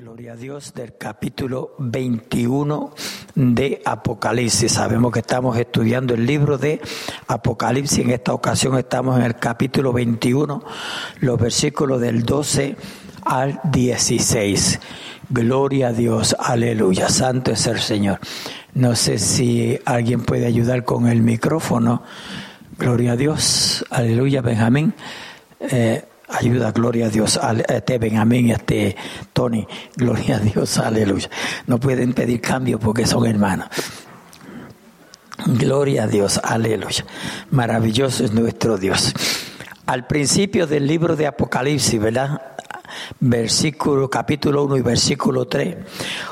Gloria a Dios del capítulo 21 de Apocalipsis. Sabemos que estamos estudiando el libro de Apocalipsis. En esta ocasión estamos en el capítulo 21, los versículos del 12 al 16. Gloria a Dios, aleluya. Santo es el Señor. No sé si alguien puede ayudar con el micrófono. Gloria a Dios, aleluya, Benjamín. Eh, Ayuda, gloria a Dios, este Benjamín este Tony, gloria a Dios, aleluya. No pueden pedir cambio porque son hermanos. Gloria a Dios, aleluya. Maravilloso es nuestro Dios. Al principio del libro de Apocalipsis, ¿verdad? Versículo, capítulo 1 y versículo 3,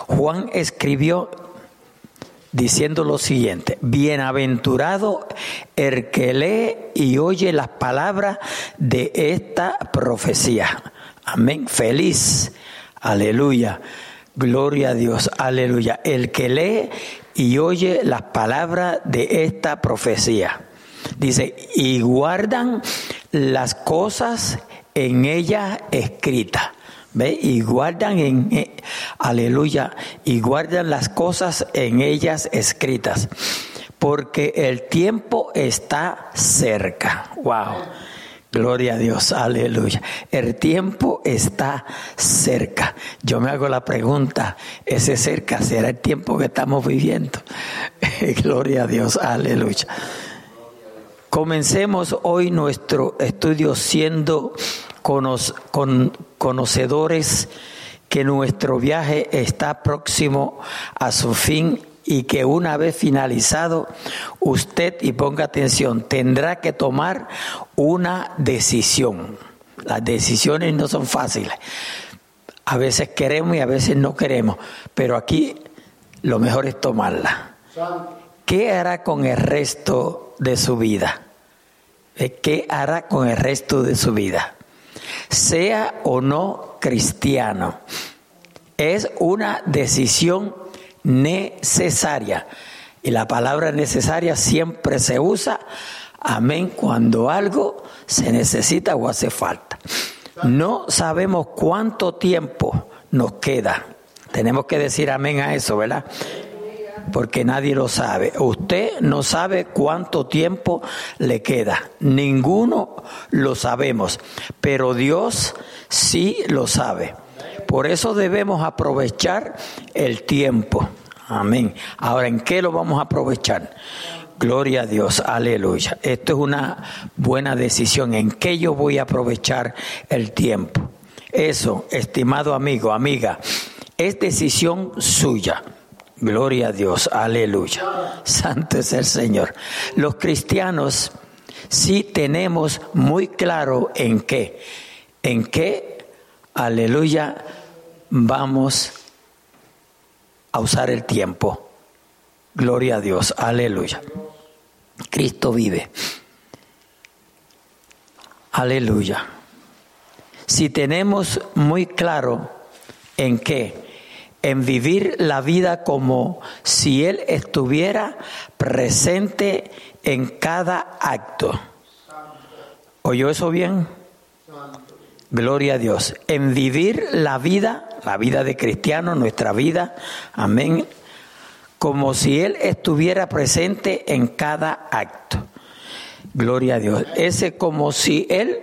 Juan escribió diciendo lo siguiente, bienaventurado el que lee y oye las palabras de esta profecía. Amén, feliz, aleluya, gloria a Dios, aleluya. El que lee y oye las palabras de esta profecía. Dice, y guardan las cosas en ella escritas ¿Ve? Y guardan en, eh, aleluya, y guardan las cosas en ellas escritas, porque el tiempo está cerca. Wow. Gloria a Dios, aleluya. El tiempo está cerca. Yo me hago la pregunta, ¿ese cerca será el tiempo que estamos viviendo? Gloria a Dios, aleluya. Comencemos hoy nuestro estudio siendo con, conocedores que nuestro viaje está próximo a su fin y que una vez finalizado, usted, y ponga atención, tendrá que tomar una decisión. Las decisiones no son fáciles. A veces queremos y a veces no queremos, pero aquí lo mejor es tomarla. ¿Qué hará con el resto de su vida? ¿Qué hará con el resto de su vida? sea o no cristiano. Es una decisión necesaria. Y la palabra necesaria siempre se usa, amén, cuando algo se necesita o hace falta. No sabemos cuánto tiempo nos queda. Tenemos que decir amén a eso, ¿verdad? Porque nadie lo sabe. Usted no sabe cuánto tiempo le queda. Ninguno lo sabemos, pero Dios sí lo sabe. Por eso debemos aprovechar el tiempo. Amén. Ahora, ¿en qué lo vamos a aprovechar? Gloria a Dios, aleluya. Esto es una buena decisión. ¿En qué yo voy a aprovechar el tiempo? Eso, estimado amigo, amiga, es decisión suya. Gloria a Dios, aleluya. Santo es el Señor. Los cristianos sí tenemos muy claro en qué, en qué, aleluya, vamos a usar el tiempo. Gloria a Dios, aleluya. Cristo vive. Aleluya. Si tenemos muy claro en qué, en vivir la vida como si Él estuviera presente en cada acto. ¿Oyó eso bien? Gloria a Dios. En vivir la vida, la vida de cristiano, nuestra vida, amén, como si Él estuviera presente en cada acto. Gloria a Dios. Ese como si Él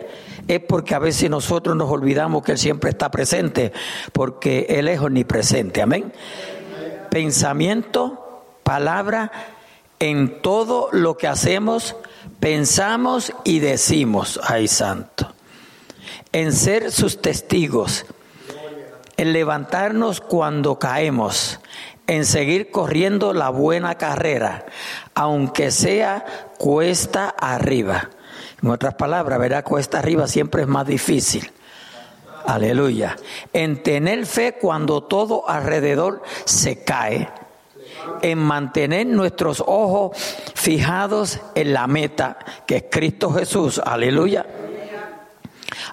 es porque a veces nosotros nos olvidamos que Él siempre está presente, porque Él es omnipresente. Amén. Pensamiento, palabra, en todo lo que hacemos, pensamos y decimos, ay santo. En ser sus testigos, en levantarnos cuando caemos, en seguir corriendo la buena carrera, aunque sea cuesta arriba. En otras palabras, verá, cuesta arriba siempre es más difícil. Aleluya. En tener fe cuando todo alrededor se cae. En mantener nuestros ojos fijados en la meta, que es Cristo Jesús. Aleluya.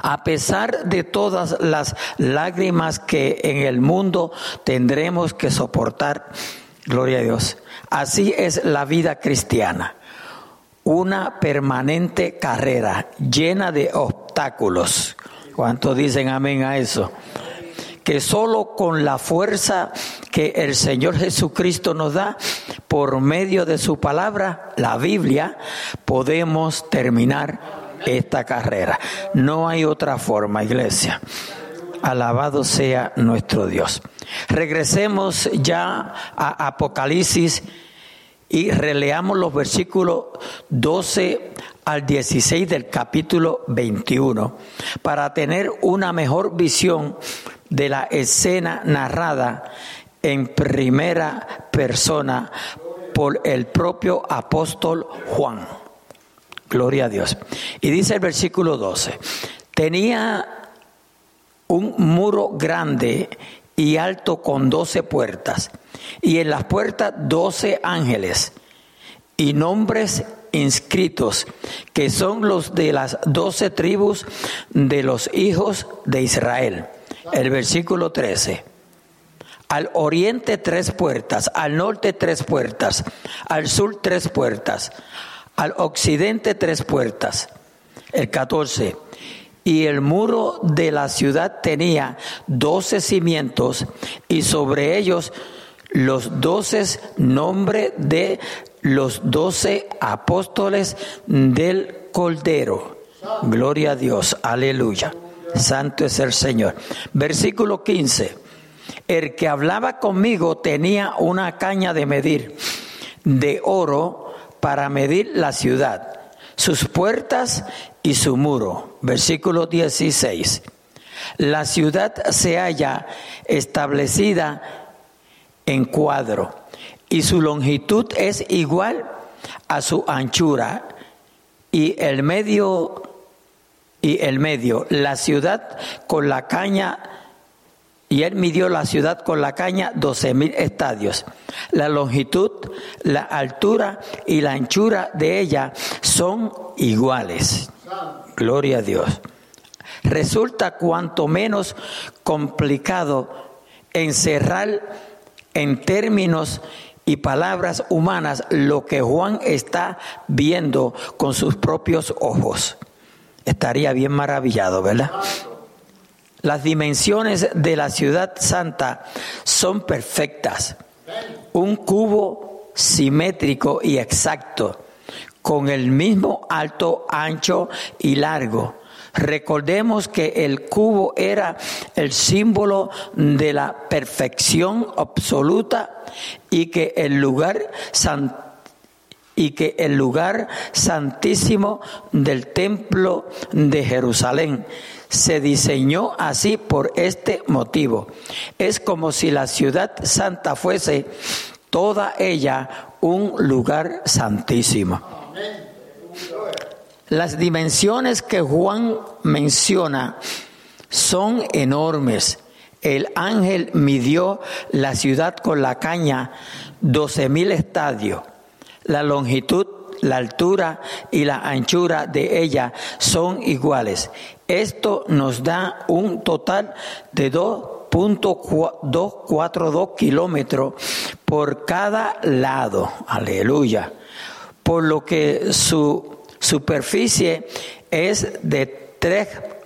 A pesar de todas las lágrimas que en el mundo tendremos que soportar, gloria a Dios. Así es la vida cristiana una permanente carrera llena de obstáculos. ¿Cuántos dicen amén a eso? que solo con la fuerza que el Señor Jesucristo nos da por medio de su palabra, la Biblia, podemos terminar esta carrera. No hay otra forma, iglesia. Alabado sea nuestro Dios. Regresemos ya a Apocalipsis y releamos los versículos 12 al 16 del capítulo 21 para tener una mejor visión de la escena narrada en primera persona por el propio apóstol Juan. Gloria a Dios. Y dice el versículo 12, tenía un muro grande y alto con doce puertas, y en las puertas doce ángeles y nombres inscritos, que son los de las doce tribus de los hijos de Israel. El versículo 13. Al oriente tres puertas, al norte tres puertas, al sur tres puertas, al occidente tres puertas. El 14 y el muro de la ciudad tenía doce cimientos y sobre ellos los doce nombres de los doce apóstoles del Cordero. Gloria a Dios, aleluya. Santo es el Señor. Versículo 15. El que hablaba conmigo tenía una caña de medir de oro para medir la ciudad, sus puertas y su muro. Versículo 16. La ciudad se halla establecida en cuadro y su longitud es igual a su anchura y el medio y el medio la ciudad con la caña y él midió la ciudad con la caña doce mil estadios. La longitud, la altura y la anchura de ella son iguales. Gloria a Dios. Resulta cuanto menos complicado encerrar en términos y palabras humanas lo que Juan está viendo con sus propios ojos. Estaría bien maravillado, ¿verdad? Las dimensiones de la ciudad santa son perfectas. Un cubo simétrico y exacto con el mismo alto, ancho y largo. Recordemos que el cubo era el símbolo de la perfección absoluta y que el lugar y que el lugar santísimo del templo de Jerusalén se diseñó así por este motivo. Es como si la ciudad santa fuese toda ella un lugar santísimo. Las dimensiones que Juan menciona son enormes. El ángel midió la ciudad con la caña doce mil estadios. La longitud, la altura y la anchura de ella son iguales. Esto nos da un total de 2.242 kilómetros por cada lado. Aleluya por lo que su superficie es de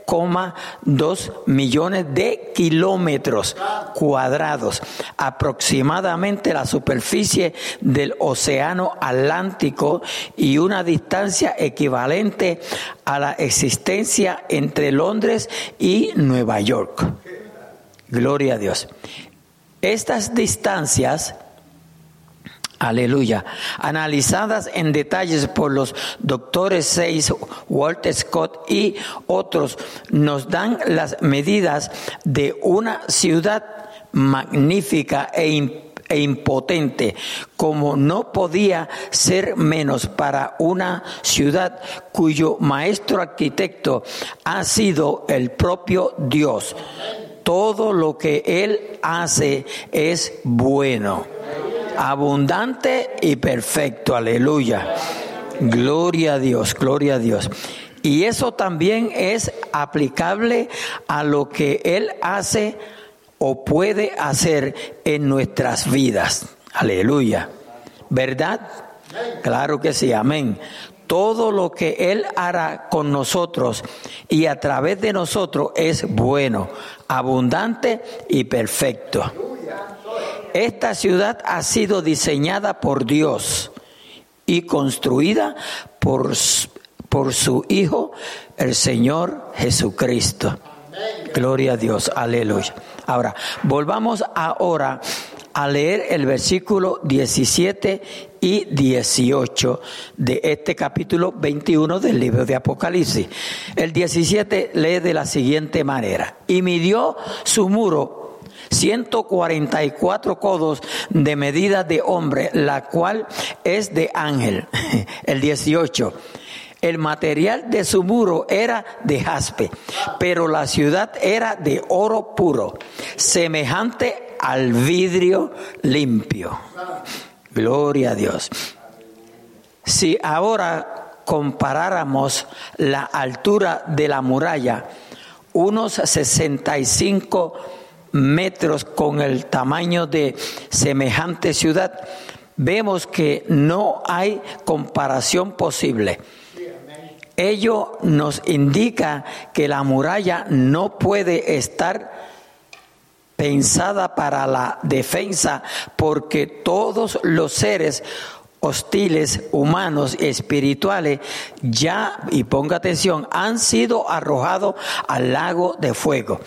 3,2 millones de kilómetros cuadrados, aproximadamente la superficie del Océano Atlántico y una distancia equivalente a la existencia entre Londres y Nueva York. Gloria a Dios. Estas distancias Aleluya. Analizadas en detalles por los doctores Seis, Walter Scott y otros, nos dan las medidas de una ciudad magnífica e, e impotente, como no podía ser menos para una ciudad cuyo maestro arquitecto ha sido el propio Dios. Todo lo que Él hace es bueno abundante y perfecto, aleluya. Gloria a Dios, gloria a Dios. Y eso también es aplicable a lo que Él hace o puede hacer en nuestras vidas. Aleluya. ¿Verdad? Claro que sí, amén. todo lo que Él hará con nosotros y a través de nosotros es bueno, abundante y perfecto. Esta ciudad ha sido diseñada por Dios y construida por, por su Hijo, el Señor Jesucristo. Gloria a Dios, aleluya. Ahora, volvamos ahora a leer el versículo 17 y 18 de este capítulo 21 del libro de Apocalipsis. El 17 lee de la siguiente manera, y midió su muro 144 codos de medida de hombre, la cual es de ángel. El 18. El material de su muro era de jaspe, pero la ciudad era de oro puro, semejante al vidrio limpio. Gloria a Dios. Si ahora comparáramos la altura de la muralla, unos 65 metros con el tamaño de semejante ciudad, vemos que no hay comparación posible. Ello nos indica que la muralla no puede estar pensada para la defensa, porque todos los seres hostiles, humanos, espirituales, ya, y ponga atención, han sido arrojados al lago de fuego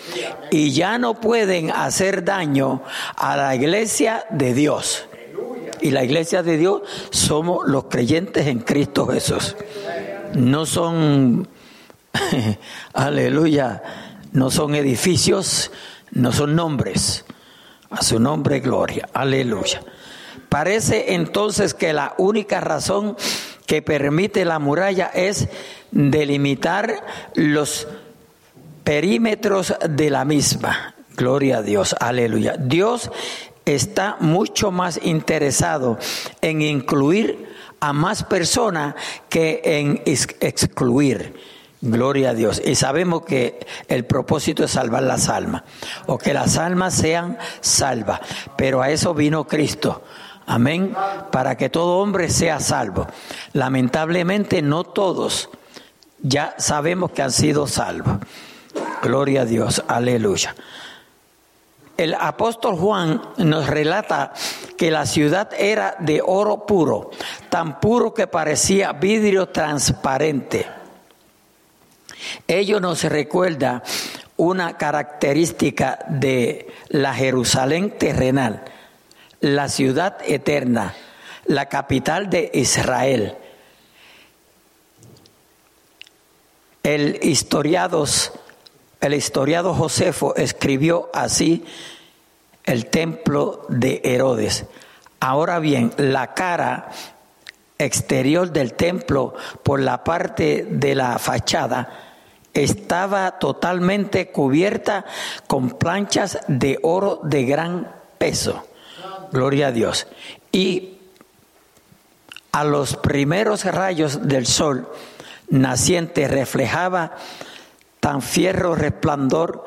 y ya no pueden hacer daño a la iglesia de Dios. Y la iglesia de Dios somos los creyentes en Cristo Jesús. No son, aleluya, no son edificios, no son nombres. A su nombre gloria. Aleluya. Parece entonces que la única razón que permite la muralla es delimitar los perímetros de la misma. Gloria a Dios. Aleluya. Dios está mucho más interesado en incluir a más personas que en excluir. Gloria a Dios. Y sabemos que el propósito es salvar las almas, o que las almas sean salvas. Pero a eso vino Cristo. Amén. Para que todo hombre sea salvo. Lamentablemente no todos ya sabemos que han sido salvos. Gloria a Dios. Aleluya. El apóstol Juan nos relata que la ciudad era de oro puro, tan puro que parecía vidrio transparente. Ello nos recuerda una característica de la Jerusalén terrenal, la ciudad eterna, la capital de Israel. El historiado, el historiado Josefo escribió así el templo de Herodes. Ahora bien, la cara exterior del templo por la parte de la fachada estaba totalmente cubierta con planchas de oro de gran peso. Gloria a Dios. Y a los primeros rayos del sol naciente reflejaba tan fierro resplandor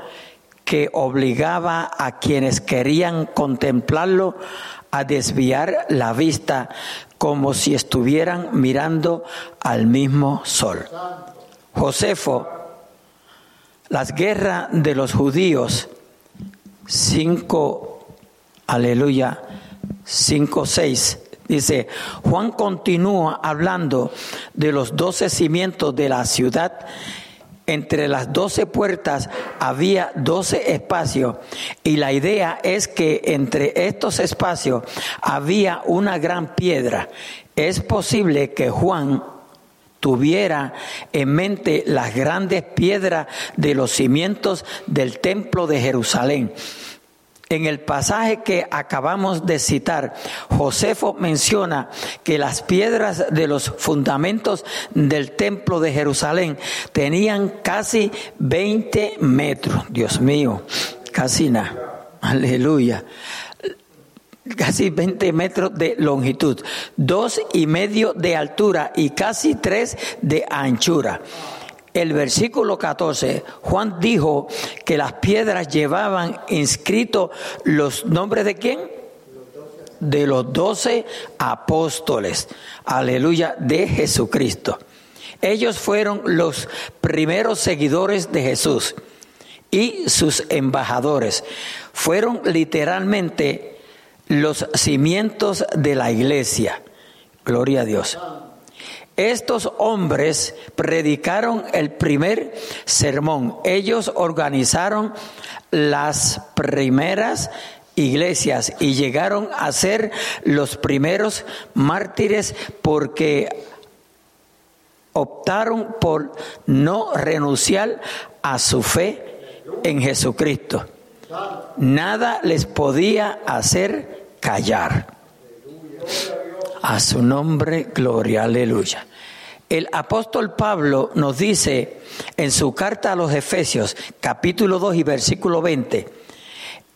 que obligaba a quienes querían contemplarlo a desviar la vista como si estuvieran mirando al mismo sol. Josefo, las guerras de los judíos, 5, aleluya, 5, 6, dice, Juan continúa hablando de los doce cimientos de la ciudad. Entre las doce puertas había doce espacios y la idea es que entre estos espacios había una gran piedra. Es posible que Juan tuviera en mente las grandes piedras de los cimientos del templo de Jerusalén en el pasaje que acabamos de citar, Josefo menciona que las piedras de los fundamentos del templo de Jerusalén tenían casi 20 metros. Dios mío, casi nada. Aleluya casi 20 metros de longitud, dos y medio de altura y casi tres de anchura el versículo 14, Juan dijo que las piedras llevaban inscritos los nombres de quién? de los doce apóstoles, aleluya, de Jesucristo. Ellos fueron los primeros seguidores de Jesús y sus embajadores. Fueron literalmente los cimientos de la iglesia. Gloria a Dios. Estos hombres predicaron el primer sermón. Ellos organizaron las primeras iglesias y llegaron a ser los primeros mártires porque optaron por no renunciar a su fe en Jesucristo. Nada les podía hacer callar. A su nombre, gloria, aleluya. El apóstol Pablo nos dice en su carta a los Efesios, capítulo 2 y versículo 20,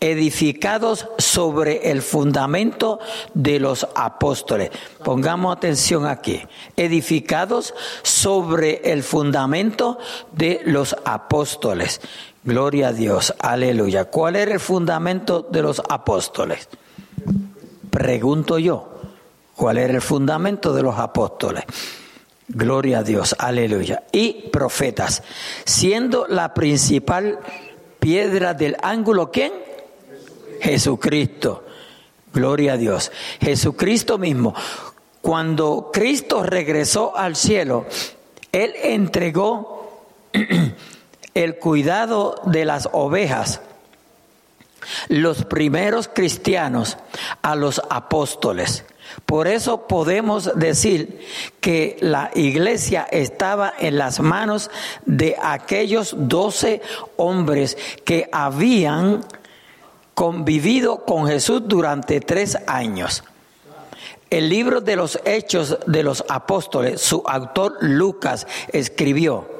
edificados sobre el fundamento de los apóstoles. Pongamos atención aquí. Edificados sobre el fundamento de los apóstoles. Gloria a Dios. Aleluya. ¿Cuál era el fundamento de los apóstoles? Pregunto yo. ¿Cuál era el fundamento de los apóstoles? Gloria a Dios. Aleluya. Y profetas. Siendo la principal piedra del ángulo, ¿quién? Jesucristo. Gloria a Dios. Jesucristo mismo. Cuando Cristo regresó al cielo, Él entregó el cuidado de las ovejas, los primeros cristianos, a los apóstoles. Por eso podemos decir que la iglesia estaba en las manos de aquellos doce hombres que habían convivido con Jesús durante tres años. El libro de los Hechos de los Apóstoles, su autor Lucas escribió,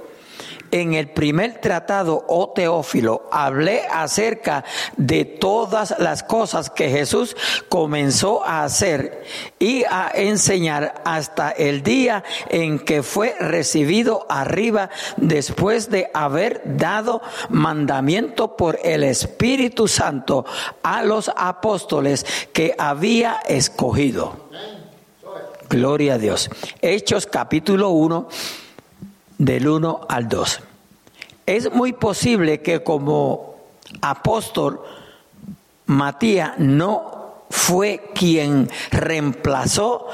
en el primer tratado, oh Teófilo, hablé acerca de todas las cosas que Jesús comenzó a hacer y a enseñar hasta el día en que fue recibido arriba después de haber dado mandamiento por el Espíritu Santo a los apóstoles que había escogido. Gloria a Dios. Hechos capítulo 1 del 1 al 2. Es muy posible que como apóstol Matías no fue quien reemplazó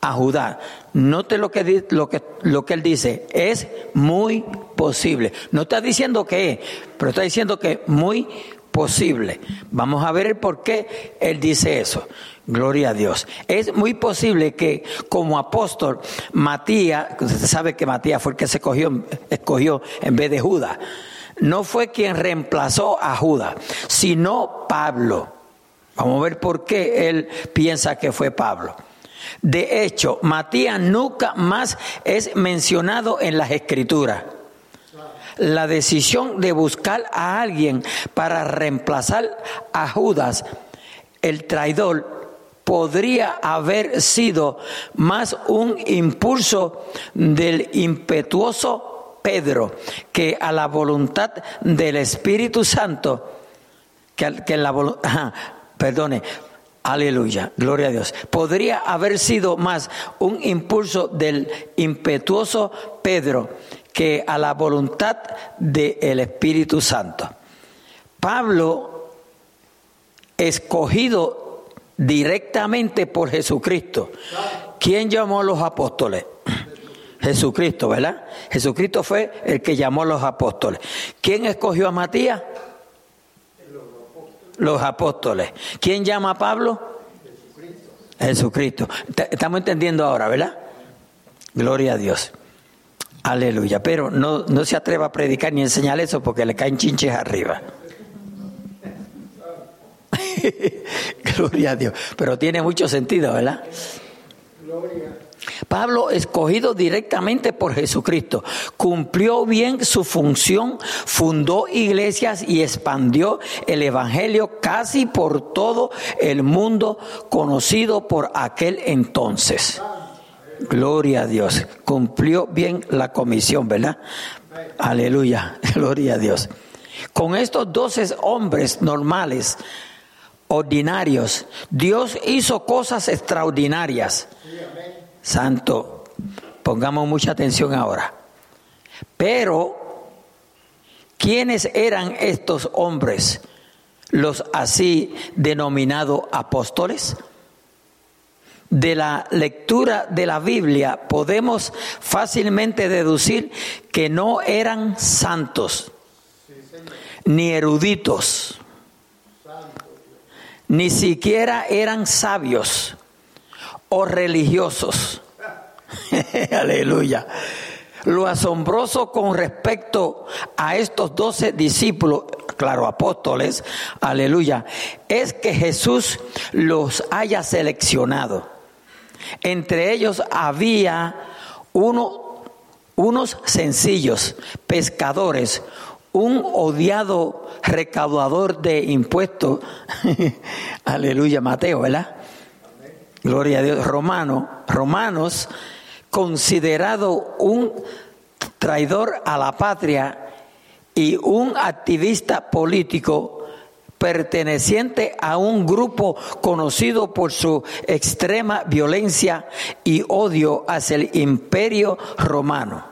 a Judá. Note lo que, lo, que, lo que él dice, es muy posible. No está diciendo que pero está diciendo que muy posible. Vamos a ver por qué él dice eso. Gloria a Dios. Es muy posible que como apóstol Matías, usted sabe que Matías fue el que se escogió, escogió en vez de Judas, no fue quien reemplazó a Judas, sino Pablo. Vamos a ver por qué él piensa que fue Pablo. De hecho, Matías nunca más es mencionado en las escrituras. La decisión de buscar a alguien para reemplazar a Judas, el traidor, podría haber sido más un impulso del impetuoso Pedro que a la voluntad del Espíritu Santo, que, la voluntad, perdone, Aleluya, gloria a Dios. Podría haber sido más un impulso del impetuoso Pedro que a la voluntad del Espíritu Santo. Pablo, escogido directamente por Jesucristo. ¿Quién llamó a los apóstoles? Jesucristo, ¿verdad? Jesucristo fue el que llamó a los apóstoles. ¿Quién escogió a Matías? Los apóstoles. ¿Quién llama a Pablo? Jesucristo. Estamos entendiendo ahora, ¿verdad? Gloria a Dios. Aleluya. Pero no, no se atreva a predicar ni enseñar eso porque le caen chinches arriba. Gloria a Dios. Pero tiene mucho sentido, ¿verdad? Pablo, escogido directamente por Jesucristo, cumplió bien su función, fundó iglesias y expandió el Evangelio casi por todo el mundo conocido por aquel entonces. Gloria a Dios. Cumplió bien la comisión, ¿verdad? Aleluya. Gloria a Dios. Con estos doce hombres normales, ordinarios. Dios hizo cosas extraordinarias. Santo, pongamos mucha atención ahora. Pero, ¿quiénes eran estos hombres, los así denominados apóstoles? De la lectura de la Biblia podemos fácilmente deducir que no eran santos, ni eruditos, ni siquiera eran sabios o religiosos. Aleluya. Lo asombroso con respecto a estos doce discípulos, claro, apóstoles, aleluya, es que Jesús los haya seleccionado. Entre ellos había uno, unos sencillos pescadores, un odiado recaudador de impuestos, aleluya, Mateo, ¿verdad? Gloria a Dios, romano, romanos, considerado un traidor a la patria y un activista político perteneciente a un grupo conocido por su extrema violencia y odio hacia el imperio romano.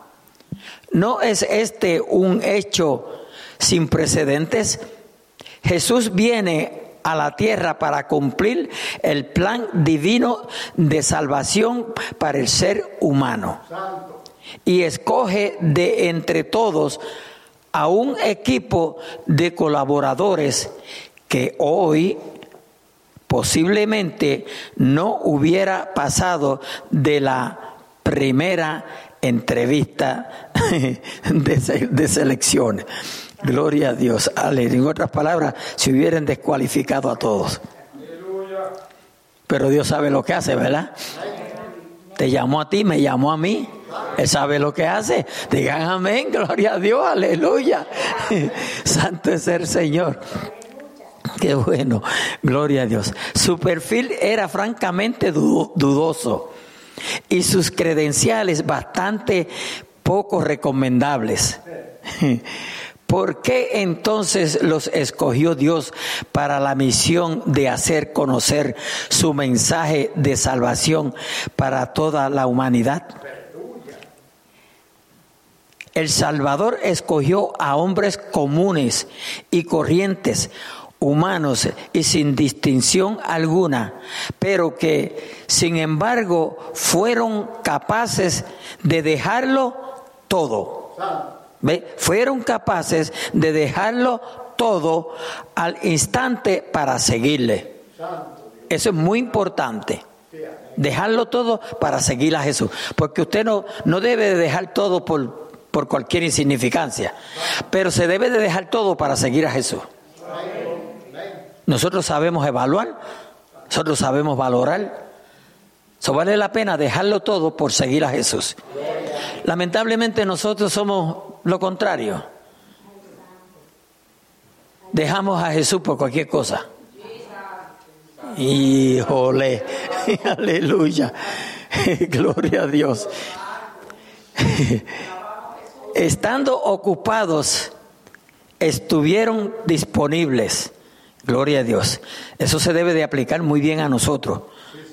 ¿No es este un hecho sin precedentes? Jesús viene a la tierra para cumplir el plan divino de salvación para el ser humano. Y escoge de entre todos a un equipo de colaboradores que hoy posiblemente no hubiera pasado de la primera entrevista de, selección. Gloria a Dios. En otras palabras, se hubieran descualificado a todos. Pero Dios sabe lo que hace, ¿verdad? Te llamó a ti, me llamó a mí. Él sabe lo que hace. Digan amén, gloria a Dios, aleluya. Santo es el Señor. Qué bueno, gloria a Dios. Su perfil era francamente dudoso y sus credenciales bastante poco recomendables. ¿Por qué entonces los escogió Dios para la misión de hacer conocer su mensaje de salvación para toda la humanidad? El Salvador escogió a hombres comunes y corrientes, humanos y sin distinción alguna, pero que sin embargo fueron capaces de dejarlo todo. ¿Ve? Fueron capaces de dejarlo todo al instante para seguirle. Eso es muy importante. Dejarlo todo para seguir a Jesús. Porque usted no, no debe de dejar todo por, por cualquier insignificancia. Pero se debe de dejar todo para seguir a Jesús. Nosotros sabemos evaluar, nosotros sabemos valorar. Eso vale la pena dejarlo todo por seguir a Jesús. Lamentablemente nosotros somos lo contrario. Dejamos a Jesús por cualquier cosa. Híjole, aleluya, gloria a Dios. Estando ocupados, estuvieron disponibles Gloria a Dios. Eso se debe de aplicar muy bien a nosotros.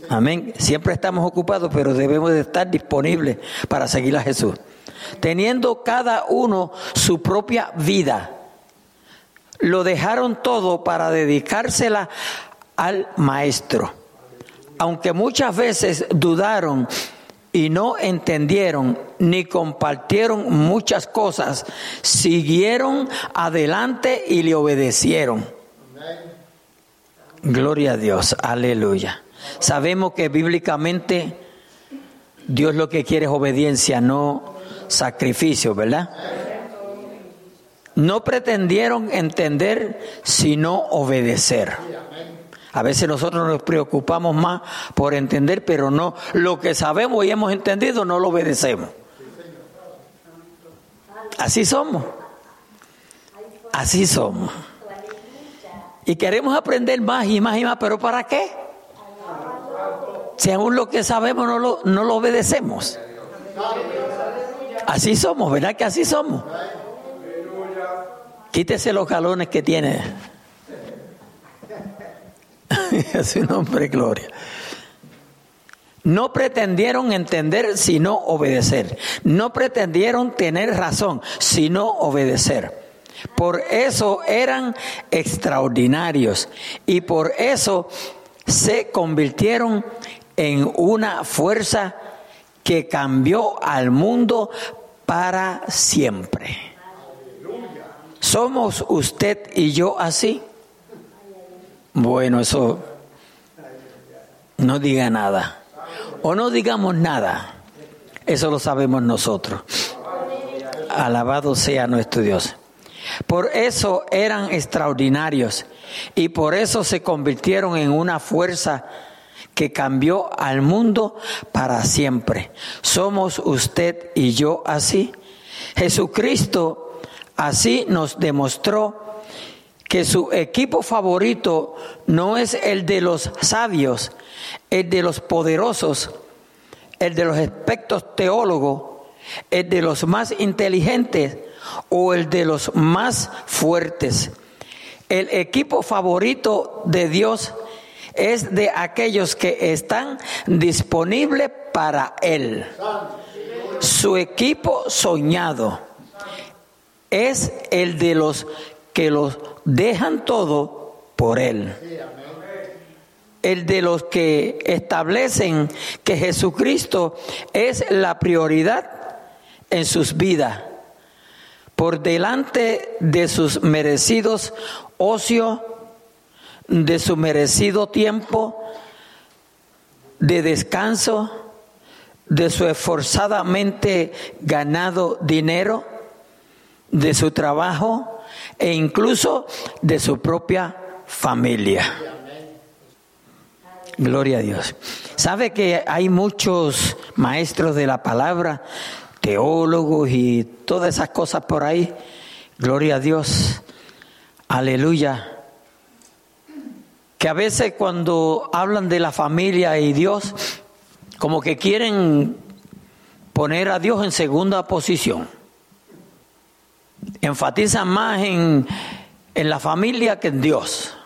Amén. Siempre estamos ocupados, pero debemos de estar disponibles para seguir a Jesús. Teniendo cada uno su propia vida. Lo dejaron todo para dedicársela al Maestro. Aunque muchas veces dudaron y no entendieron ni compartieron muchas cosas, siguieron adelante y le obedecieron. Gloria a Dios, aleluya. Sabemos que bíblicamente Dios lo que quiere es obediencia, no sacrificio, ¿verdad? No pretendieron entender, sino obedecer. A veces nosotros nos preocupamos más por entender, pero no lo que sabemos y hemos entendido no lo obedecemos. Así somos. Así somos. Y queremos aprender más y más y más, pero ¿para qué? Si aún lo que sabemos no lo, no lo obedecemos. Así somos, ¿verdad que así somos? Quítese los galones que tiene. A su nombre, gloria. No pretendieron entender sino obedecer. No pretendieron tener razón sino obedecer. Por eso eran extraordinarios y por eso se convirtieron en una fuerza que cambió al mundo para siempre. ¿Somos usted y yo así? Bueno, eso no diga nada. O no digamos nada. Eso lo sabemos nosotros. Alabado sea nuestro Dios. Por eso eran extraordinarios y por eso se convirtieron en una fuerza que cambió al mundo para siempre. ¿Somos usted y yo así? Jesucristo así nos demostró que su equipo favorito no es el de los sabios, el de los poderosos, el de los expertos teólogos, el de los más inteligentes o el de los más fuertes. El equipo favorito de Dios es de aquellos que están disponibles para Él. Su equipo soñado es el de los que los dejan todo por Él. El de los que establecen que Jesucristo es la prioridad en sus vidas, por delante de sus merecidos ocio, de su merecido tiempo de descanso, de su esforzadamente ganado dinero, de su trabajo e incluso de su propia familia. Gloria a Dios. ¿Sabe que hay muchos maestros de la palabra, teólogos y todas esas cosas por ahí? Gloria a Dios. Aleluya que a veces cuando hablan de la familia y Dios, como que quieren poner a Dios en segunda posición. Enfatizan más en, en la familia que en Dios.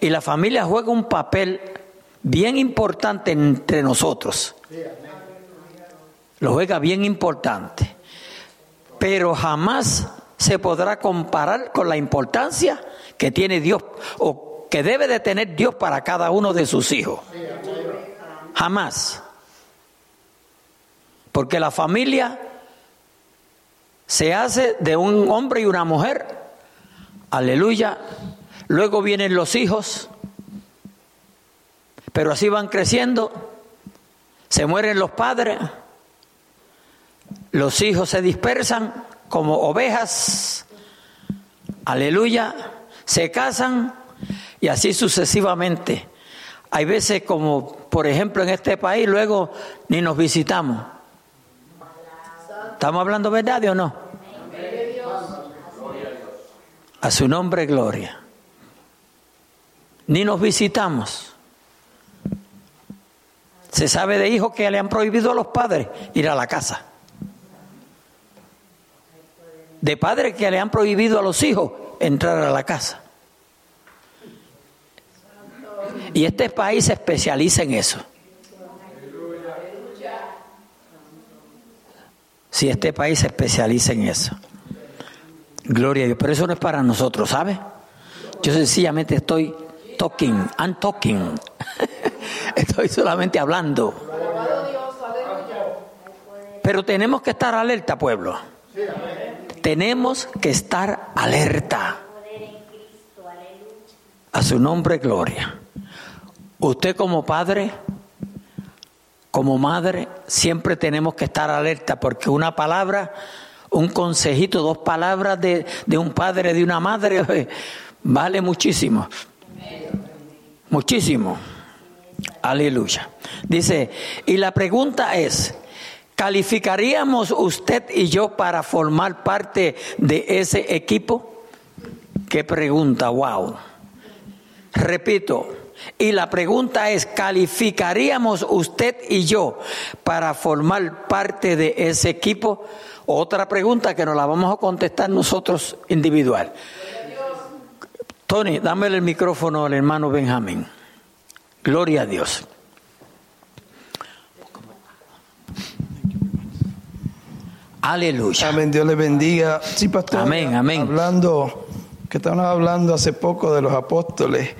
Y la familia juega un papel bien importante entre nosotros. Lo juega bien importante. Pero jamás se podrá comparar con la importancia que tiene Dios o que debe de tener Dios para cada uno de sus hijos. Jamás. Porque la familia se hace de un hombre y una mujer. Aleluya. Luego vienen los hijos. Pero así van creciendo. Se mueren los padres. Los hijos se dispersan como ovejas. Aleluya. Se casan y así sucesivamente. Hay veces como, por ejemplo, en este país, luego ni nos visitamos. ¿Estamos hablando verdad o no? A su nombre, gloria. Ni nos visitamos. Se sabe de hijos que le han prohibido a los padres ir a la casa. De padres que le han prohibido a los hijos entrar a la casa. Y este país se especializa en eso. Si este país se especializa en eso. Gloria a Dios. Pero eso no es para nosotros, ¿sabe? Yo sencillamente estoy talking, I'm talking. estoy solamente hablando. Pero tenemos que estar alerta, pueblo. Tenemos que estar alerta. A su nombre, gloria. Usted como padre, como madre, siempre tenemos que estar alerta porque una palabra, un consejito, dos palabras de, un padre, de una madre, vale muchísimo. Muchísimo. Aleluya. Dice, y la pregunta es, ¿calificaríamos usted y yo para formar parte de ese equipo? Qué pregunta, wow. Repito, y la pregunta es, ¿calificaríamos usted y yo para formar parte de ese equipo? Otra pregunta que nos la vamos a contestar nosotros individual. Tony, dame el micrófono al hermano Benjamín. Gloria a Dios. Aleluya. Amén, Dios le bendiga. Sí, pastor. Amén, amén. Hablando, que estábamos hablando hace poco de los apóstoles,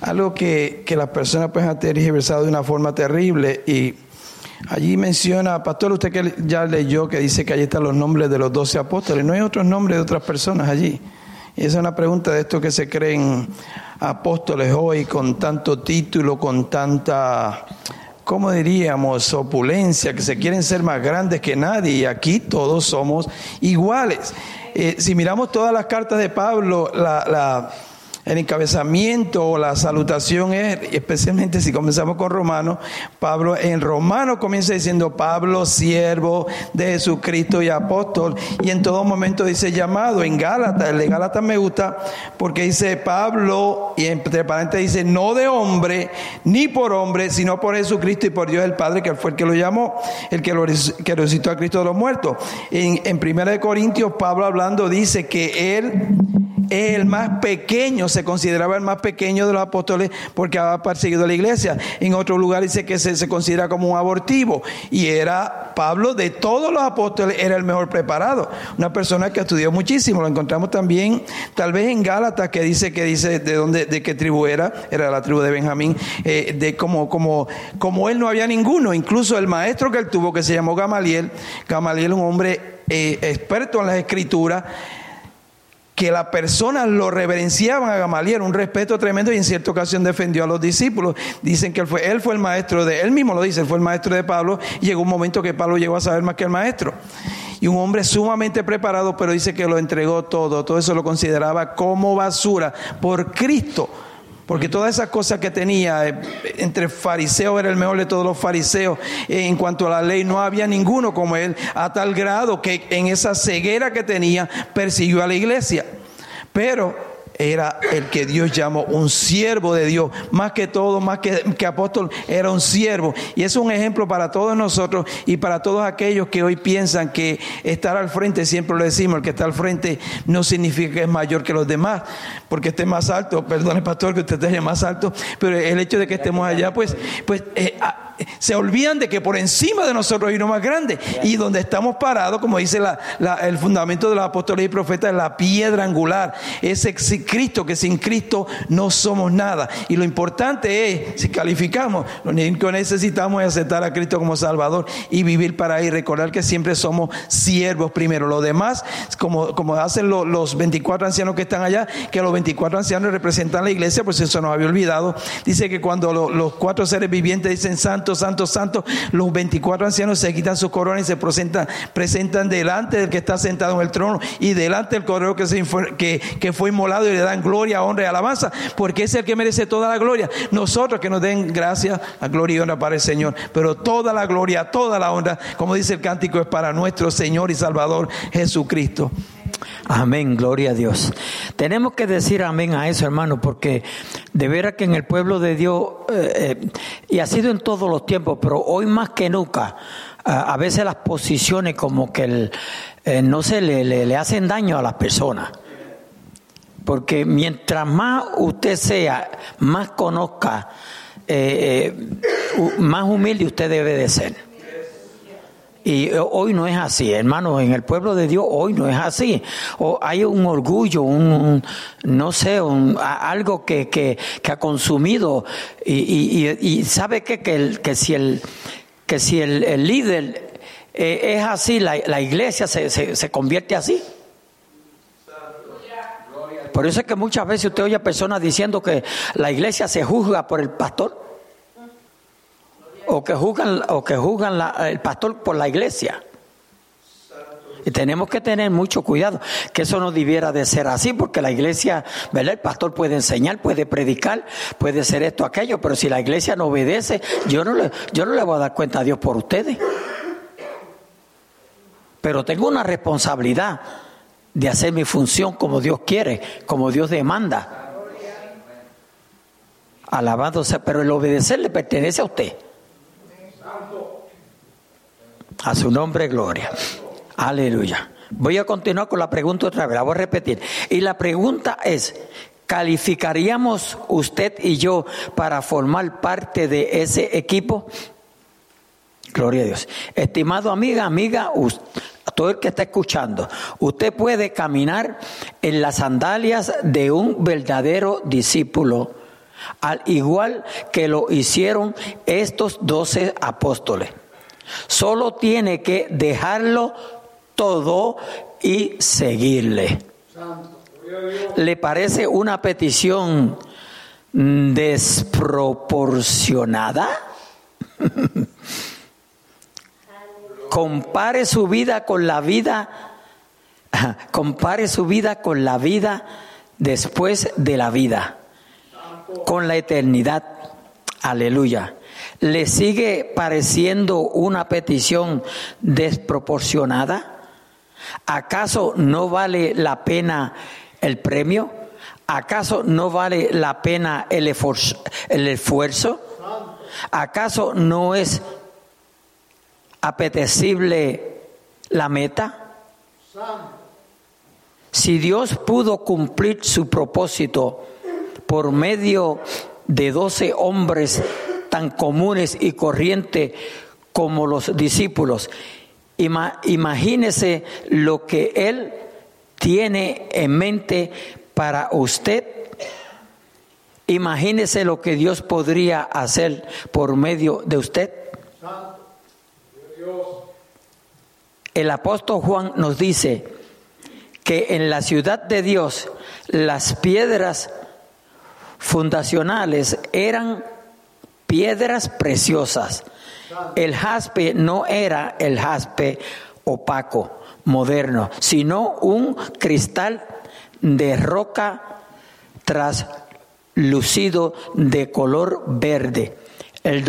algo que, que las personas pues han tergiversado de una forma terrible y allí menciona, pastor, usted que ya leyó que dice que allí están los nombres de los doce apóstoles, no hay otros nombres de otras personas allí. Y esa es una pregunta de estos que se creen apóstoles hoy con tanto título, con tanta ¿cómo diríamos?, opulencia, que se quieren ser más grandes que nadie y aquí todos somos iguales. Eh, si miramos todas las cartas de Pablo, la, la el encabezamiento o la salutación es, especialmente si comenzamos con Romano, Pablo en Romano comienza diciendo Pablo, siervo de Jesucristo y apóstol, y en todo momento dice llamado. En Gálatas, el de Gálatas me gusta porque dice Pablo, y entre paréntesis dice no de hombre, ni por hombre, sino por Jesucristo y por Dios el Padre, que fue el que lo llamó, el que, lo, resucitó a Cristo de los muertos. En, en Primera de Corintios, Pablo hablando dice que él el más pequeño, se consideraba el más pequeño de los apóstoles porque había perseguido a la iglesia. En otro lugar dice que se, considera como un abortivo. Y era Pablo, de todos los apóstoles, era el mejor preparado. Una persona que estudió muchísimo. Lo encontramos también, tal vez en Gálatas, que dice que dice de dónde, de qué tribu era, era la tribu de Benjamín, eh, de como, como, como él no había ninguno. Incluso el maestro que él tuvo, que se llamó Gamaliel, Gamaliel, un hombre eh, experto en las escrituras, que las personas lo reverenciaban a Gamaliel, un respeto tremendo y en cierta ocasión defendió a los discípulos. Dicen que él fue, él fue el maestro de, él mismo lo dice, él fue el maestro de Pablo y llegó un momento que Pablo llegó a saber más que el maestro. Y un hombre sumamente preparado, pero dice que lo entregó todo, todo eso lo consideraba como basura por Cristo. Porque todas esas cosas que tenía, eh, entre fariseos era el mejor de todos los fariseos, en cuanto a la ley no había ninguno como él, a tal grado que en esa ceguera que tenía persiguió a la iglesia. Pero era el que Dios llamó un siervo de Dios, más que todo, más que, que, apóstol, era un siervo. Y es un ejemplo para todos nosotros y para todos aquellos que hoy piensan que estar al frente, siempre lo decimos, el que está al frente no significa que es mayor que los demás, porque esté más alto, perdone pastor que usted esté más alto, pero el hecho de que estemos allá, pues, pues eh, se olvidan de que por encima de nosotros hay uno más grande. Y donde estamos parados, como dice la, la, el fundamento de los apóstoles y profetas, es la piedra angular. Ese Cristo, que sin Cristo no somos nada. Y lo importante es, si calificamos, lo único que necesitamos es aceptar a Cristo como Salvador y vivir para ahí. Recordar que siempre somos siervos primero. Lo demás, como, como hacen los, los 24 ancianos que están allá, que los 24 ancianos representan la iglesia, pues eso nos había olvidado. Dice que cuando lo, los cuatro seres vivientes dicen santo, santo, santo, los 24 ancianos se quitan sus coronas y se presentan, presentan delante del que está sentado en el trono y delante del cordero que, se, que fue inmolado y le dan gloria, honra y alabanza, porque es el que merece toda la gloria. Nosotros que nos den gracia, la gloria y honra para el Señor, pero toda la gloria, toda la honra, como dice el cántico, es para nuestro Señor y Salvador Jesucristo. Amén, gloria a Dios. Tenemos que decir amén a eso, hermano, porque de veras que en el pueblo de Dios, eh, eh, y ha sido en todos los tiempos, pero hoy más que nunca, a, veces las posiciones como que el, eh, no se le, le hacen daño a las personas. Porque mientras más usted sea, más conozca, más humilde usted debe de ser. Y hoy no es así, hermano, en el pueblo de Dios hoy no es así. O hay un orgullo, un, no sé, un, algo que, que, que, ha consumido. Y, y, y sabe qué? que, el, que si el, que si el, el líder eh, es así, la, la iglesia se, se, se convierte así. Por eso es que muchas veces usted oye a personas diciendo que la iglesia se juzga por el pastor o que juzgan, o que juzgan la, el pastor por la iglesia. Y tenemos que tener mucho cuidado, que eso no debiera de ser así, porque la iglesia, ¿verdad? El pastor puede enseñar, puede predicar, puede ser esto, aquello, pero si la iglesia no obedece, yo no le, yo no le voy a dar cuenta a Dios por ustedes. Pero tengo una responsabilidad de hacer mi función como Dios quiere, como Dios demanda. Alabado sea, pero el obedecer le pertenece a usted. A su nombre, gloria. Aleluya. Voy a continuar con la pregunta otra vez, la voy a repetir. Y la pregunta es, ¿Calificaríamos usted y yo para formar parte de ese equipo? Gloria a Dios. Estimado amiga, amiga, todo el que está escuchando, usted puede caminar en las sandalias de un verdadero discípulo, al igual que lo hicieron estos doce apóstoles. Solo tiene que dejarlo todo y seguirle. ¿Le parece una petición desproporcionada? compare su vida con la vida, compare su vida con la vida después de la vida, con la eternidad. Aleluya. ¿Le sigue pareciendo una petición desproporcionada? ¿Acaso no vale la pena el premio? ¿Acaso no vale la pena el? El esfuerzo? ¿Acaso no es apetecible la meta? Si Dios pudo cumplir su propósito por medio de doce hombres tan comunes y corrientes como los discípulos, imagínese lo que Él tiene en mente para usted. Imagínese lo que Dios podría hacer por medio de usted. El apóstol Juan nos dice que en la ciudad de Dios las piedras fundacionales eran piedras preciosas. El jaspe no era el jaspe opaco, moderno, sino un cristal de roca traslucido de color verde. El,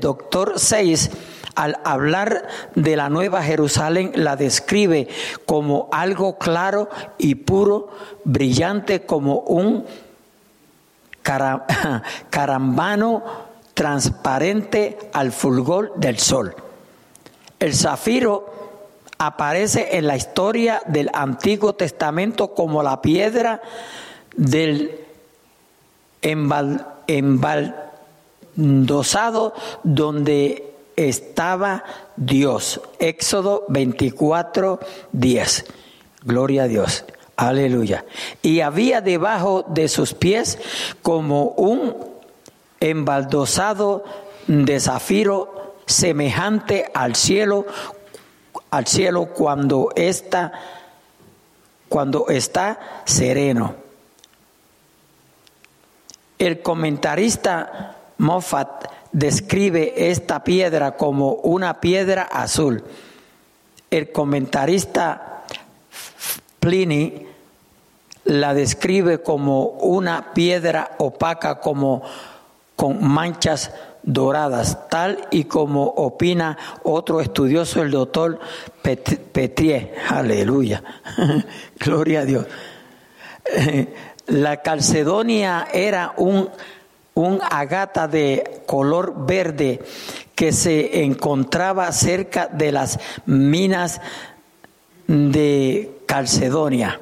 doctor Seis, al hablar de la Nueva Jerusalén, la describe como algo claro y puro, brillante como un carambano transparente al fulgor del sol. El zafiro aparece en la historia del Antiguo Testamento como la piedra del embaldosado donde estaba Dios. Éxodo 24, 10. Gloria a Dios. Aleluya. Y había debajo de sus pies como un embaldosado de zafiro semejante al cielo al cielo cuando está, cuando está sereno. El comentarista Moffat describe esta piedra como una piedra azul. El comentarista Pliny la describe como una piedra opaca, como con manchas doradas, tal y como opina otro estudioso, el doctor Petrier. Aleluya. Gloria a Dios. La calcedonia era un, un agata de color verde que se encontraba cerca de las minas de Calcedonia.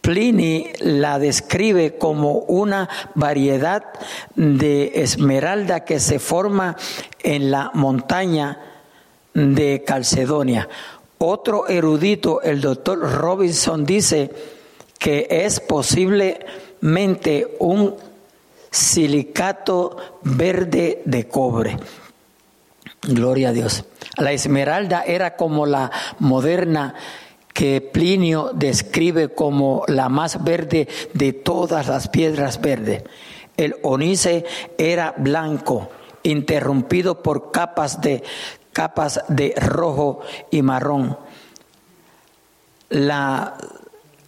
Pliny la describe como una variedad de esmeralda que se forma en la montaña de Calcedonia. Otro erudito, el doctor Robinson, dice que es posiblemente un silicato verde de cobre. Gloria a Dios. La esmeralda era como la moderna que Plinio describe como la más verde de todas las piedras verdes. El onice era blanco, interrumpido por capas de capas de rojo y marrón. La,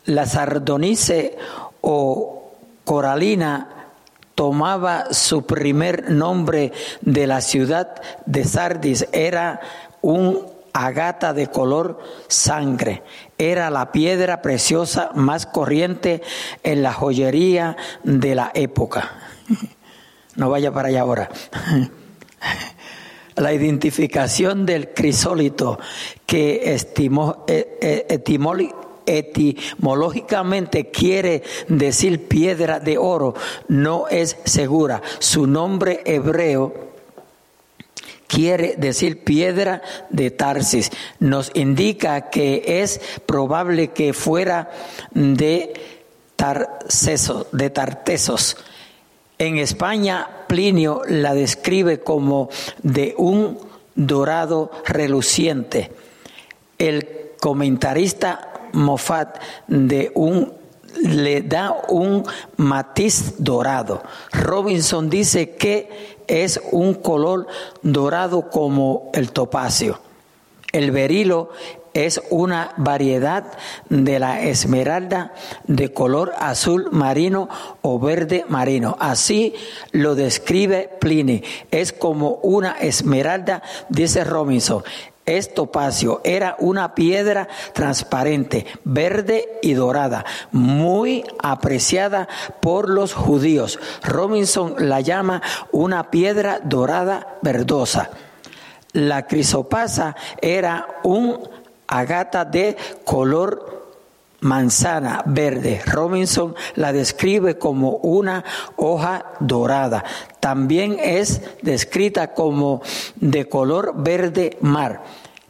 la sardonice o coralina tomaba su primer nombre de la ciudad de Sardis, era un agata de color sangre. Era la piedra preciosa más corriente en la joyería de la época. No vaya para allá ahora. La identificación del crisólito que eh, eh, etimológicamente quiere decir piedra de oro, no es segura. Su nombre hebreo quiere decir piedra de Tarsis. Nos indica que es probable que fuera de de Tartesos. En España, Plinio la describe como de un dorado reluciente. El comentarista Moffat de un le da un matiz dorado. Robinson dice que es un color dorado como el topacio. El berilo es una variedad de la esmeralda de color azul marino o verde marino. Así lo describe Pliny. Es como una esmeralda, dice Robinson es topacio, era una piedra transparente, verde y dorada, muy apreciada por los judíos. Robinson la llama una piedra dorada verdosa. La crisopasa era un agata de color manzana verde. Robinson la describe como una hoja dorada. También es descrita como de color verde mar.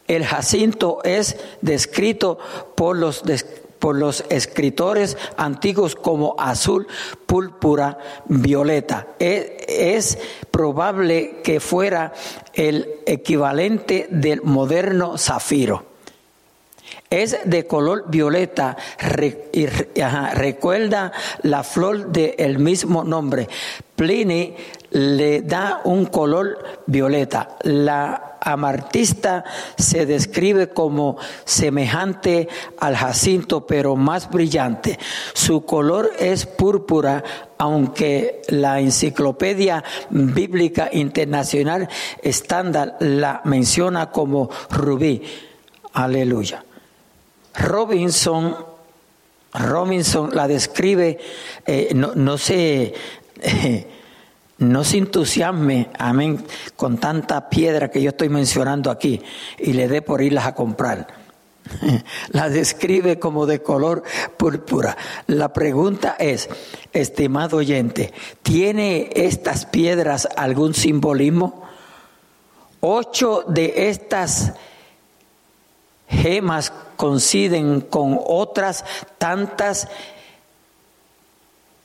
El jacinto es descrito por los, por los escritores antiguos como azul, púrpura, violeta. E, es probable que fuera el equivalente del moderno zafiro. Es de color violeta, recuerda la flor del mismo nombre. Pliny le da un color violeta. La amartista se describe como semejante al jacinto, pero más brillante. Su color es púrpura, aunque la Enciclopedia Bíblica Internacional estándar la menciona como rubí. Aleluya. Robinson, Robinson la describe, eh, no, no, se, no se entusiasme, amén, con tanta piedra que yo estoy mencionando aquí y le dé por irlas a comprar. La describe como de color púrpura. La pregunta es, estimado oyente, ¿tiene estas piedras algún simbolismo? Ocho de estas gemas coinciden con otras tantas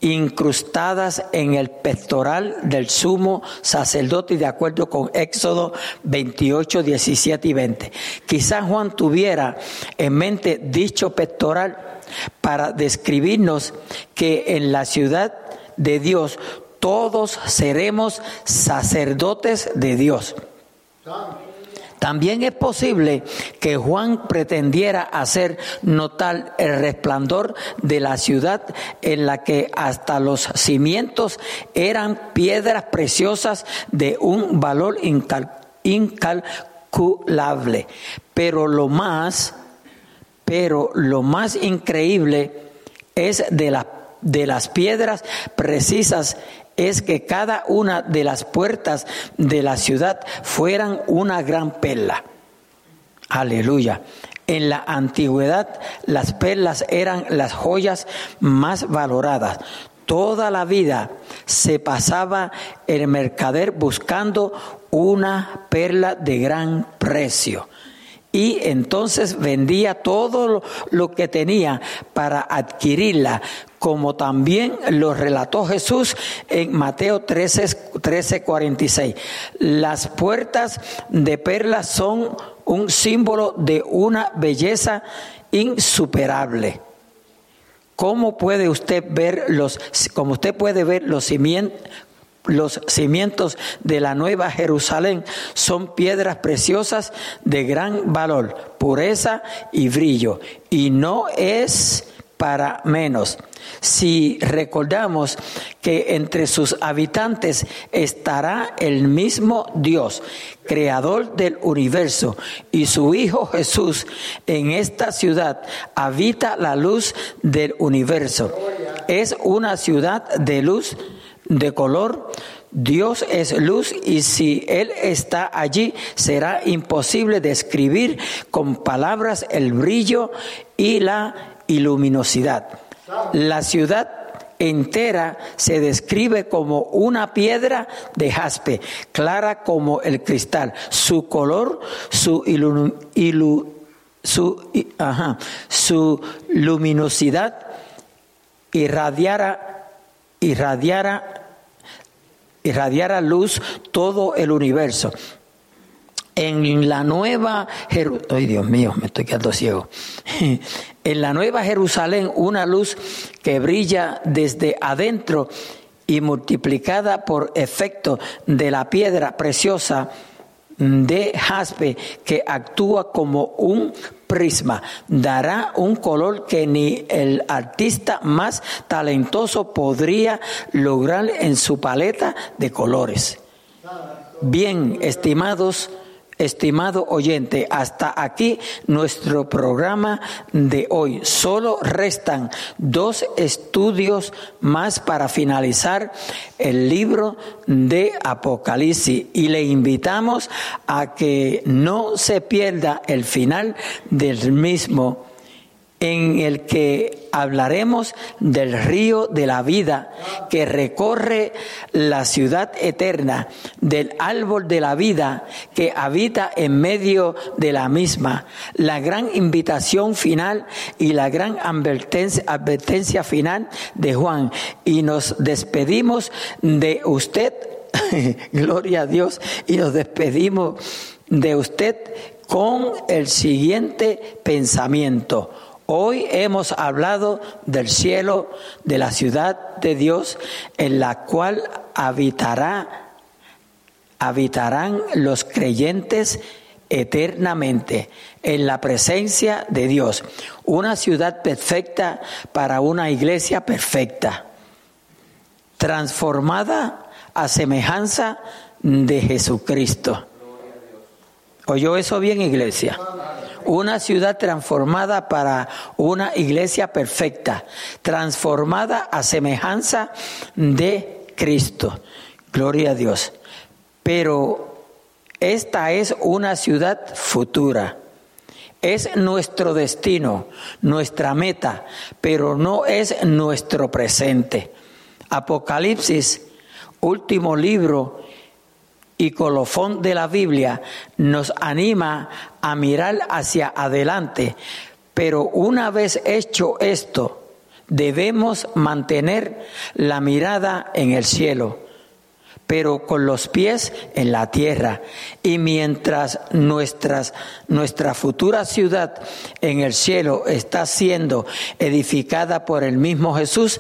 incrustadas en el pectoral del sumo sacerdote de acuerdo con Éxodo 28, 17 y 20. Quizás Juan tuviera en mente dicho pectoral para describirnos que en la ciudad de Dios todos seremos sacerdotes de Dios. También es posible que Juan pretendiera hacer notar el resplandor de la ciudad en la que hasta los cimientos eran piedras preciosas de un valor incalculable. Pero lo más, pero lo más increíble es de, de las piedras precisas es que cada una de las puertas de la ciudad fueran una gran perla. Aleluya. En la antigüedad las perlas eran las joyas más valoradas. Toda la vida se pasaba el mercader buscando una perla de gran precio y entonces vendía todo lo, que tenía para adquirirla, como también lo relató Jesús en Mateo 13, 46. Las puertas de perlas son un símbolo de una belleza insuperable. ¿Cómo puede usted ver los, como usted puede ver los cimientos, los cimientos de la nueva Jerusalén son piedras preciosas de gran valor, pureza y brillo, y no es para menos. Si recordamos que entre sus habitantes estará el mismo Dios, creador del universo, y su Hijo Jesús, en esta ciudad habita la luz del universo. Es una ciudad de luz de color. Dios es luz y si Él está allí será imposible describir con palabras el brillo y la y luminosidad. La ciudad entera se describe como una piedra de jaspe, clara como el cristal. Su color, su, su, su luminosidad irradiara, irradiara, irradiara luz todo el universo. En la nueva Jerusalén, Dios mío, me estoy quedando ciego. En la nueva Jerusalén, una luz que brilla desde adentro y multiplicada por efecto de la piedra preciosa de jaspe que actúa como un dará un color que ni el artista más talentoso podría lograr en su paleta de colores. Bien, estimados Estimado oyente, hasta aquí nuestro programa de hoy. Solo restan dos estudios más para finalizar el libro de Apocalipsis y le invitamos a que no se pierda el final del mismo en el que hablaremos del río de la vida que recorre la ciudad eterna, del árbol de la vida que habita en medio de la misma, la gran invitación final y la gran advertencia, final de Juan. Y nos despedimos de usted, gloria a Dios, y nos despedimos de usted con el siguiente pensamiento. Hoy hemos hablado del cielo, de la ciudad de Dios, en la cual habitará, habitarán los creyentes eternamente en la presencia de Dios. Una ciudad perfecta para una iglesia perfecta, transformada a semejanza de Jesucristo. ¿Oyó eso bien, iglesia? Una ciudad transformada para una iglesia perfecta, transformada a semejanza de Cristo. Gloria a Dios. Pero esta es una ciudad futura. Es nuestro destino, nuestra meta, pero no es nuestro presente. Apocalipsis, último libro y colofón de la Biblia nos anima a mirar hacia adelante, pero una vez hecho esto, debemos mantener la mirada en el cielo, pero con los pies en la tierra. Y mientras nuestra futura ciudad en el cielo está siendo edificada por el mismo Jesús,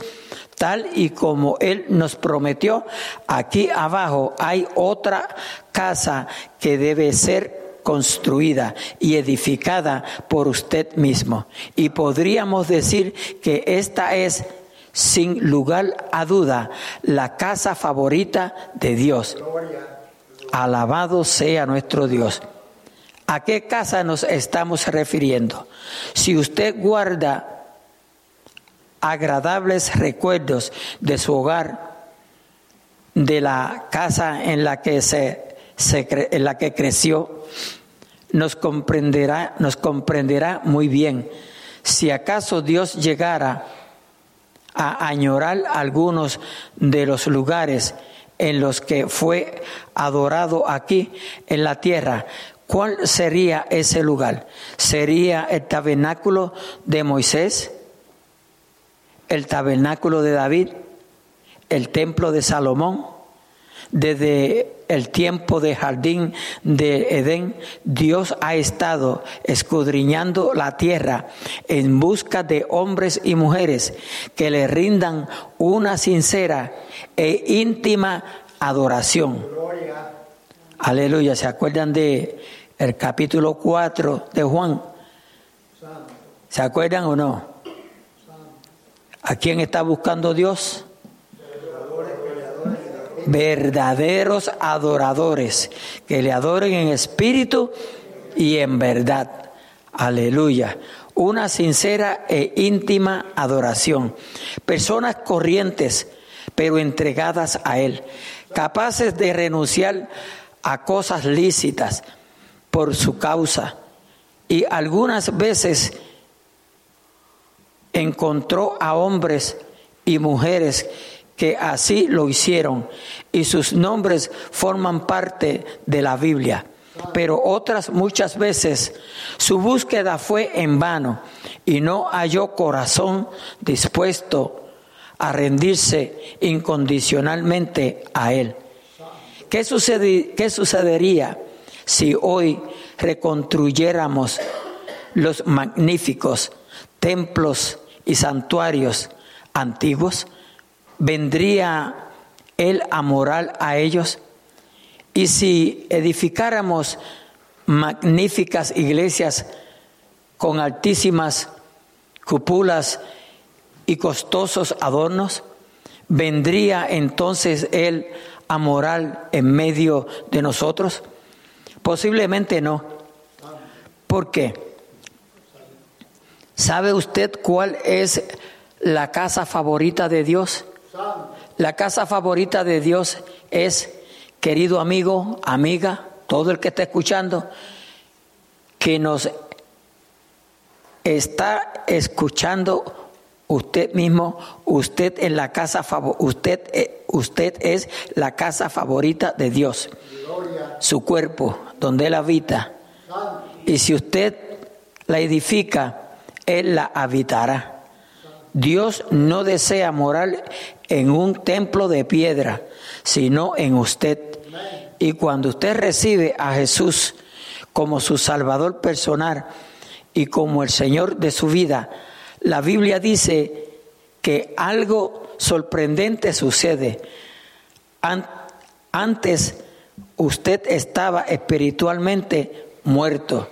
tal y como Él nos prometió, aquí abajo hay otra casa que debe ser construida y edificada por usted mismo. Y podríamos decir que esta es, sin lugar a duda, la casa favorita de Dios. Alabado sea nuestro Dios. ¿A qué casa nos estamos refiriendo? Si usted guarda agradables recuerdos de su hogar, de la casa en la que se, en la que creció, nos comprenderá, nos comprenderá muy bien. Si acaso Dios llegara a añorar algunos de los lugares en los que fue adorado aquí en la tierra, ¿cuál sería ese lugar? ¿Sería el tabernáculo de Moisés? El tabernáculo de David, el templo de Salomón, desde el tiempo de jardín de Edén, Dios ha estado escudriñando la tierra en busca de hombres y mujeres que le rindan una sincera e íntima adoración. Aleluya, ¿se acuerdan de el capítulo 4 de Juan? ¿Se acuerdan o no? ¿A quién está buscando Dios? Verdaderos adoradores que le adoren en espíritu y en verdad. Aleluya. Una sincera e íntima adoración. Personas corrientes, pero entregadas a Él. Capaces de renunciar a cosas lícitas por su causa. Y algunas veces encontró a hombres y mujeres que así lo hicieron y sus nombres forman parte de la Biblia. Pero otras muchas veces su búsqueda fue en vano y no halló corazón dispuesto a rendirse incondicionalmente a Él. ¿Qué, sucedería si hoy reconstruyéramos los magníficos templos y santuarios antiguos? ¿Vendría Él a moral a ellos? Y si edificáramos magníficas iglesias con altísimas cúpulas y costosos adornos, ¿vendría entonces Él a moral en medio de nosotros? Posiblemente no. ¿Por qué? ¿Sabe usted cuál es la casa favorita de Dios? La casa favorita de Dios es, querido amigo, amiga, todo el que está escuchando, que nos está escuchando usted mismo, usted en la casa usted eh, usted es la casa favorita de Dios. Su cuerpo donde él habita. Y si usted la edifica, él la habitará. Dios no desea morar en un templo de piedra, sino en usted. Y cuando usted recibe a Jesús como su Salvador personal y como el Señor de su vida, la Biblia dice que algo sorprendente sucede. Antes usted estaba espiritualmente muerto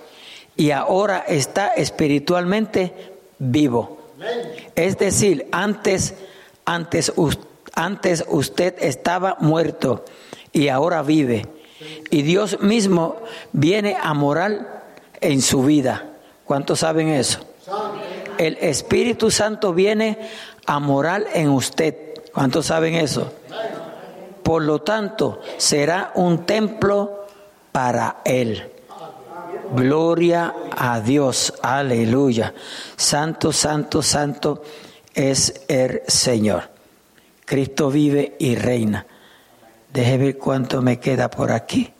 y ahora está espiritualmente vivo. Es decir, antes, antes, usted estaba muerto y ahora vive. Y Dios mismo viene a morar en su vida. ¿Cuántos saben eso? El Espíritu Santo viene a morar en usted. ¿Cuántos saben eso? Por lo tanto, será un templo para Él. Gloria a Dios, aleluya. Santo, santo, santo es el Señor. Cristo vive y reina. Deje ver cuánto me queda por aquí.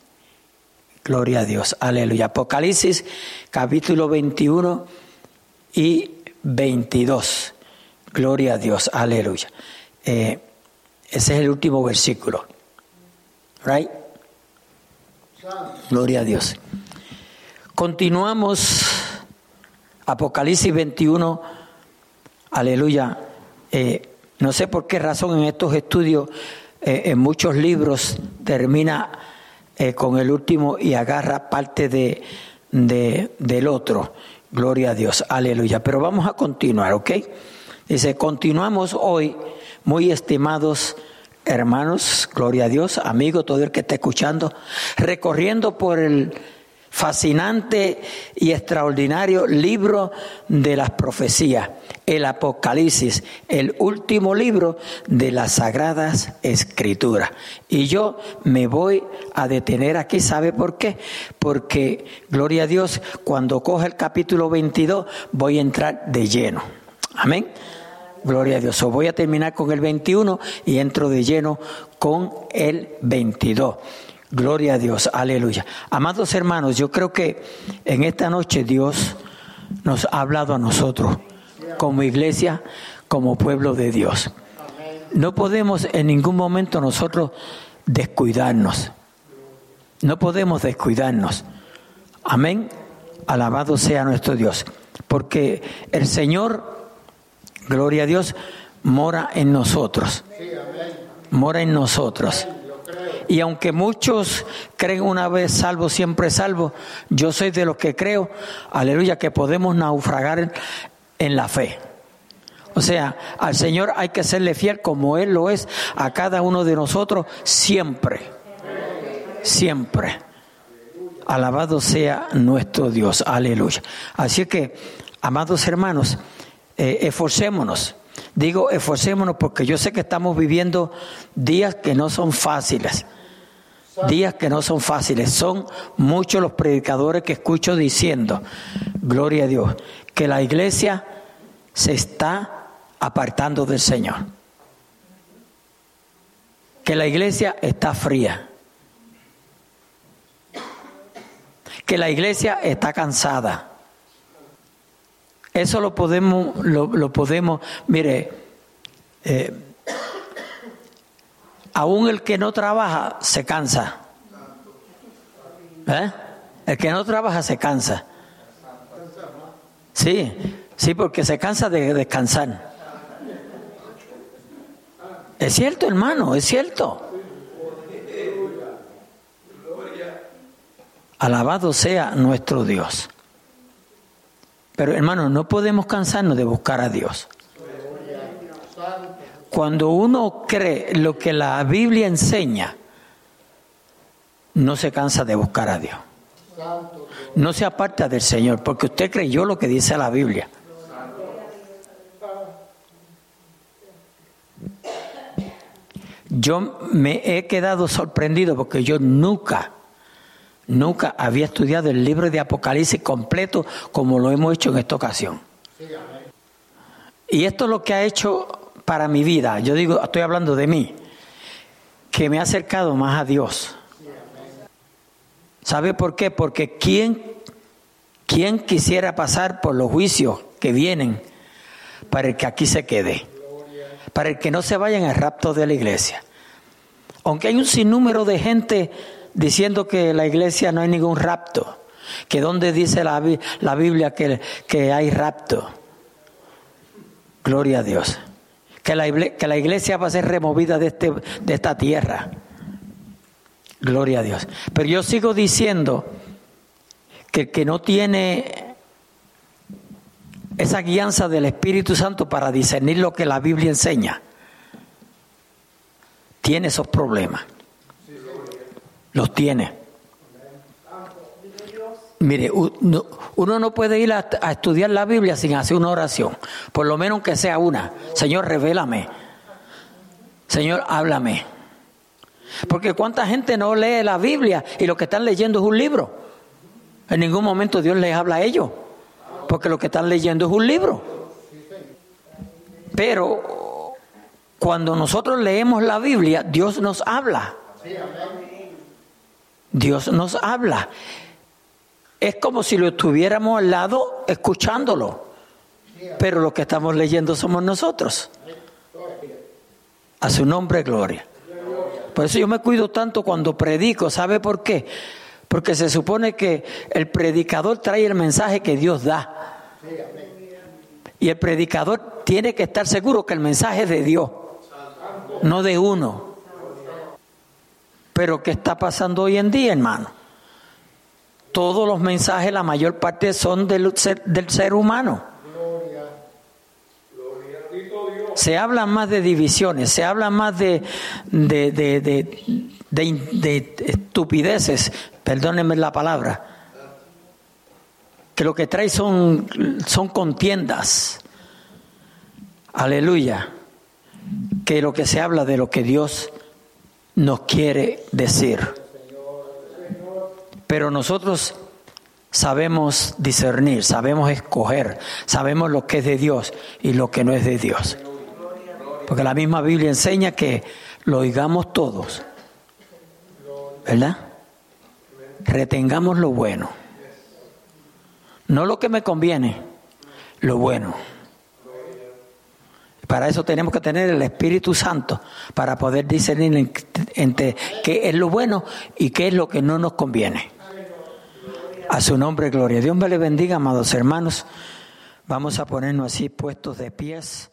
Gloria a Dios, aleluya. Apocalipsis capítulo 21 y 22. Gloria a Dios, aleluya. Eh, ese es el último versículo. Right? Gloria a Dios. Continuamos Apocalipsis 21. Aleluya. Eh, no sé por qué razón en estos estudios, eh, en muchos libros, termina eh, con el último y agarra parte de, del otro. Gloria a Dios. Aleluya. Pero vamos a continuar, ¿ok? Dice, continuamos hoy muy estimados hermanos, gloria a Dios, amigo, todo el que está escuchando, recorriendo por el fascinante y extraordinario libro de las profecías, el Apocalipsis, el último libro de las sagradas escrituras. Y yo me voy a detener aquí, ¿sabe por qué? Porque, gloria a Dios, cuando coge el capítulo 22 voy a entrar de lleno. Amén. Gloria a Dios. voy a terminar con el 21 y entro de lleno con el 22. Gloria a Dios, aleluya. Amados hermanos, yo creo que en esta noche Dios nos ha hablado a nosotros como iglesia, como pueblo de Dios. No podemos en ningún momento nosotros descuidarnos. No podemos descuidarnos. Amén. Alabado sea nuestro Dios. Porque el Señor gloria a Dios, mora en nosotros. Mora en nosotros. Y aunque muchos creen una vez salvo, siempre salvo, yo soy de los que creo, aleluya, que podemos naufragar en la fe. O sea, al Señor hay que serle fiel como Él lo es a cada uno de nosotros siempre. Siempre. Alabado sea nuestro Dios. Aleluya. Así que, amados hermanos, eh, esforcémonos. Digo esforcémonos porque yo sé que estamos viviendo días que no son fáciles. Días que no son fáciles. Son muchos los predicadores que escucho diciendo, gloria a Dios, que la iglesia se está apartando del Señor. Que la iglesia está fría. Que la iglesia está cansada. Eso lo podemos, lo, podemos, mire, eh, aún el que no trabaja se cansa. ¿Eh? El que no trabaja se cansa. Sí, sí, porque se cansa de descansar. Es cierto, hermano, es cierto. Alabado sea nuestro Dios. Pero hermano, no podemos cansarnos de buscar a Dios. Cuando uno cree lo que la Biblia enseña, no se cansa de buscar a Dios. No se aparta del Señor, porque usted creyó lo que dice la Biblia. Yo me he quedado sorprendido porque yo nunca, nunca había estudiado el libro de Apocalipsis completo como lo hemos hecho en esta ocasión. Y esto es lo que ha hecho para mi vida. Yo digo, estoy hablando de mí, que me ha acercado más a Dios ¿Sabe por qué? Porque ¿quién, quién quisiera pasar por los juicios que vienen para el que aquí se quede? Para el que no se vaya en el rapto de la iglesia. Aunque hay un sinnúmero de gente diciendo que la iglesia no hay ningún rapto, que donde dice la, la Biblia que, que, hay rapto. Gloria a Dios. Que la, que la iglesia va a ser removida de, este, de esta tierra. Gloria a Dios. Pero yo sigo diciendo que el que no tiene esa guianza del Espíritu Santo para discernir lo que la Biblia enseña, tiene esos problemas. Los tiene. Mire, uno no puede ir a, estudiar la Biblia sin hacer una oración, por lo menos que sea una. Señor, revélame. Señor, háblame. Porque cuánta gente no lee la Biblia y lo que están leyendo es un libro. En ningún momento Dios les habla a ellos, porque lo que están leyendo es un libro. Pero cuando nosotros leemos la Biblia, Dios nos habla. Dios nos habla. Es como si lo estuviéramos al lado escuchándolo. Pero lo que estamos leyendo somos nosotros. A su nombre, gloria. Por eso yo me cuido tanto cuando predico. ¿Sabe por qué? Porque se supone que el predicador trae el mensaje que Dios da. Y el predicador tiene que estar seguro que el mensaje es de Dios, no de uno. Pero ¿qué está pasando hoy en día, hermano? Todos los mensajes, la mayor parte son del del ser humano. Se habla más de divisiones, se habla más de, de, de, estupideces, perdónenme la palabra, que lo que trae son, son contiendas. Aleluya. Que lo que se habla de lo que Dios nos quiere decir. Pero nosotros sabemos discernir, sabemos escoger, sabemos lo que es de Dios y lo que no es de Dios. Porque la misma Biblia enseña que lo oigamos todos. ¿Verdad? Retengamos lo bueno. No lo que me conviene, lo bueno. Para eso tenemos que tener el Espíritu Santo, para poder discernir entre qué es lo bueno y qué es lo que no nos conviene. A su nombre, gloria. Dios me le bendiga, amados hermanos. Vamos a ponernos así puestos de pies.